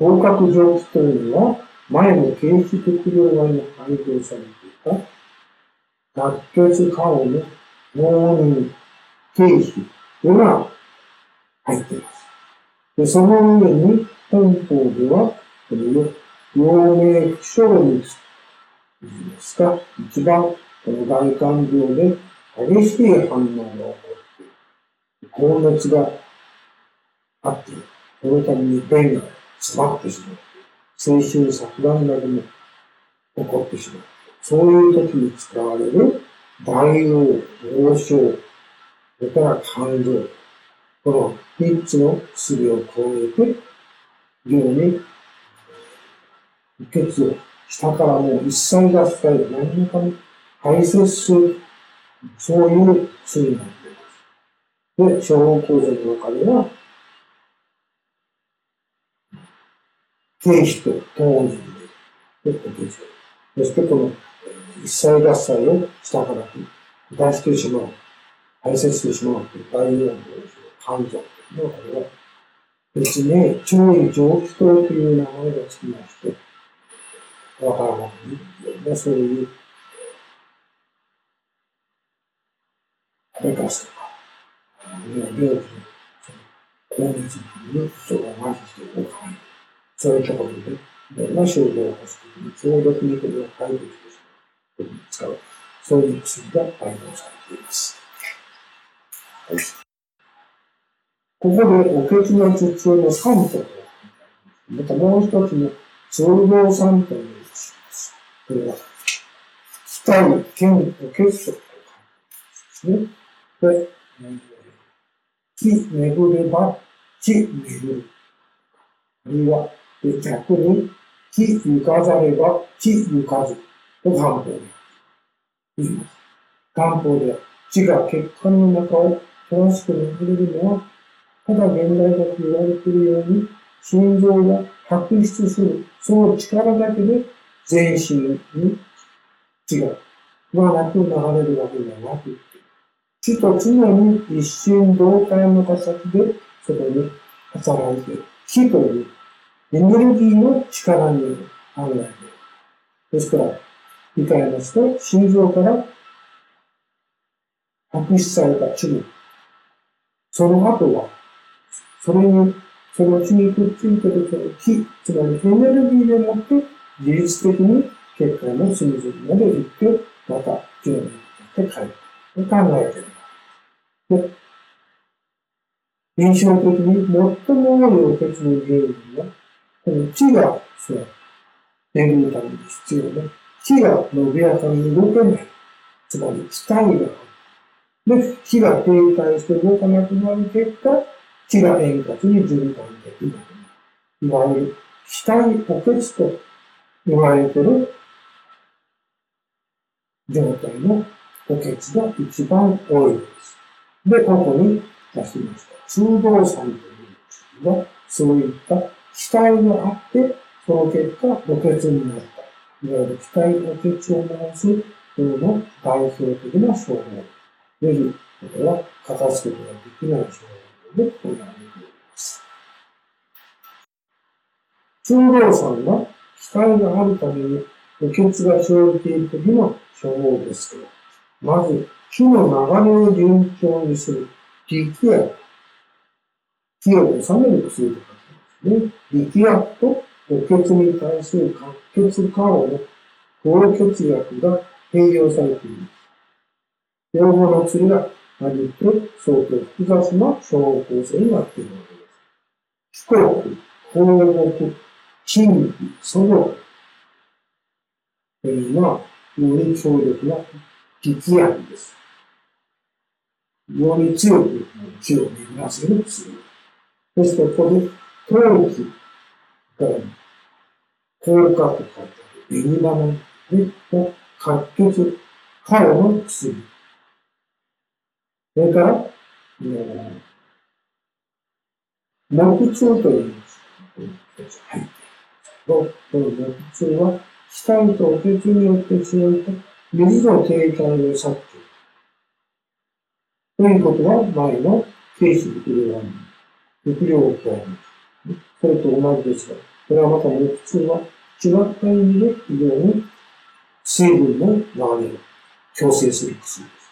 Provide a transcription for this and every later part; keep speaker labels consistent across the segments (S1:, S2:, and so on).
S1: 合格蒸気というのは、前の形式的量外に配合されていた、脱血顔の納入形式というのが入っています。で、その上に、本法では、これを、陽明不症に言いますか、一番、この外観病で激しい反応が起こっている、高熱があっている、そのために便が詰まってしまう。精神錯乱なども起こってしまう。そういう時に使われる大王、王将、それから肝臓、この三つの薬を加えて、病に血を下からもう一切出すか何もかも排泄する、そういう薬になっています。で、小脳構造の中では、経費と当人で、で、お血そしてこの一切合切を下から出してしまう、排泄してしまうという大量の患者というのは、これは別名、注意蒸気糖という名前がつきまして、わからなくてい。いそういう、食べかすとか、病気の高熱に人が麻痺して。そういったことで、いろんな症状を起こすときに、強力にこれを解決してしまうに使う、そういう薬が配合されています。はい、ここで、おけつの頭痛の酸素またもう一つの、通動酸という薬です。これは、気体、腱、おけつと書いてますね。で、気巡れば、気巡る。あるいは、で逆に、気ゆかざれば、気ゆかず。と漢方で言います。漢方では、気が血管の中を正しく巡れるのは、ただ現代だと言われているように、心臓が白出する、その力だけで全身に血が、まあなく流れるわけではなく、血と常に一心同体の形でそこに働いている。気というエネルギーの力による案内でですから、理解ますと、心臓から発出された血の、その後は、それに、その血にくっついているその気、つまりエネルギーでもって、自律的に血管の隅々まで行って、また血のにって帰る。と考えている。で、臨床的に最も多いお血の原因は、この木が、そう、巡るために必要で、木が伸びやかに動けない。つまり、気体がある。で、木が停滞して動かなくなる結果、木が円滑に循環できない。いわゆる、気体補欠と言われている状態の補欠が一番多いです。で、ここに出しました。中道酸というのは、そういった期待があって、その結果、墓穴になった。いわゆる期待墓穴を回す方の代表的な称号。ぜひ、これは片付けことができない称号で行われています。中道さんは、期待があるために、墓穴が生じている時の称号ですけど、まず、木の流れを順調にする、力や、木を収める薬とかね、力薬と補欠に対する活血化を高血薬が併用されています。両方の薬が混じって相当複雑な小構成になっているわけです。飛行機、放牧、珍奇、そのというのは、より強力な力薬です。より強く気を巡らせる薬。そして、ここで陶器から、効果と書いてある、紅花で、の活血、カロの薬。それから、木痛という入っている。この木痛は、死体とお血によって強いと、水の停滞を避けということは、前の軽視力量は、力量を加えます。それと同じですが、これはまたね、普通は違った意味で非常に水分の流れを強制する薬です。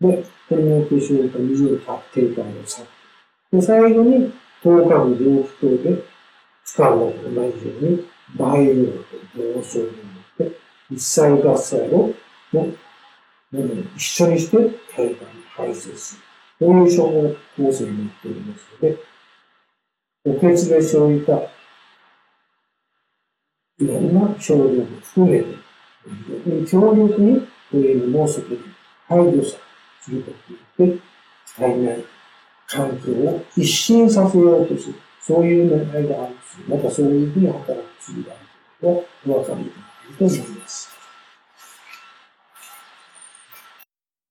S1: で、これによって生じた水が低下をさで、最後に、10日の病気等で使うのと同じように、培養と同症によって、一切合切をのものを一緒にして体外に排泄する。こういう消耗構成になっておりますので、お血で生じたいろんな症状も含めて、強力にこういうのを外に排除することによって、体内環境を一新させようとする。そういう狙いがあるまたそういうふうに働く薬があるとお分かりいただけると思います。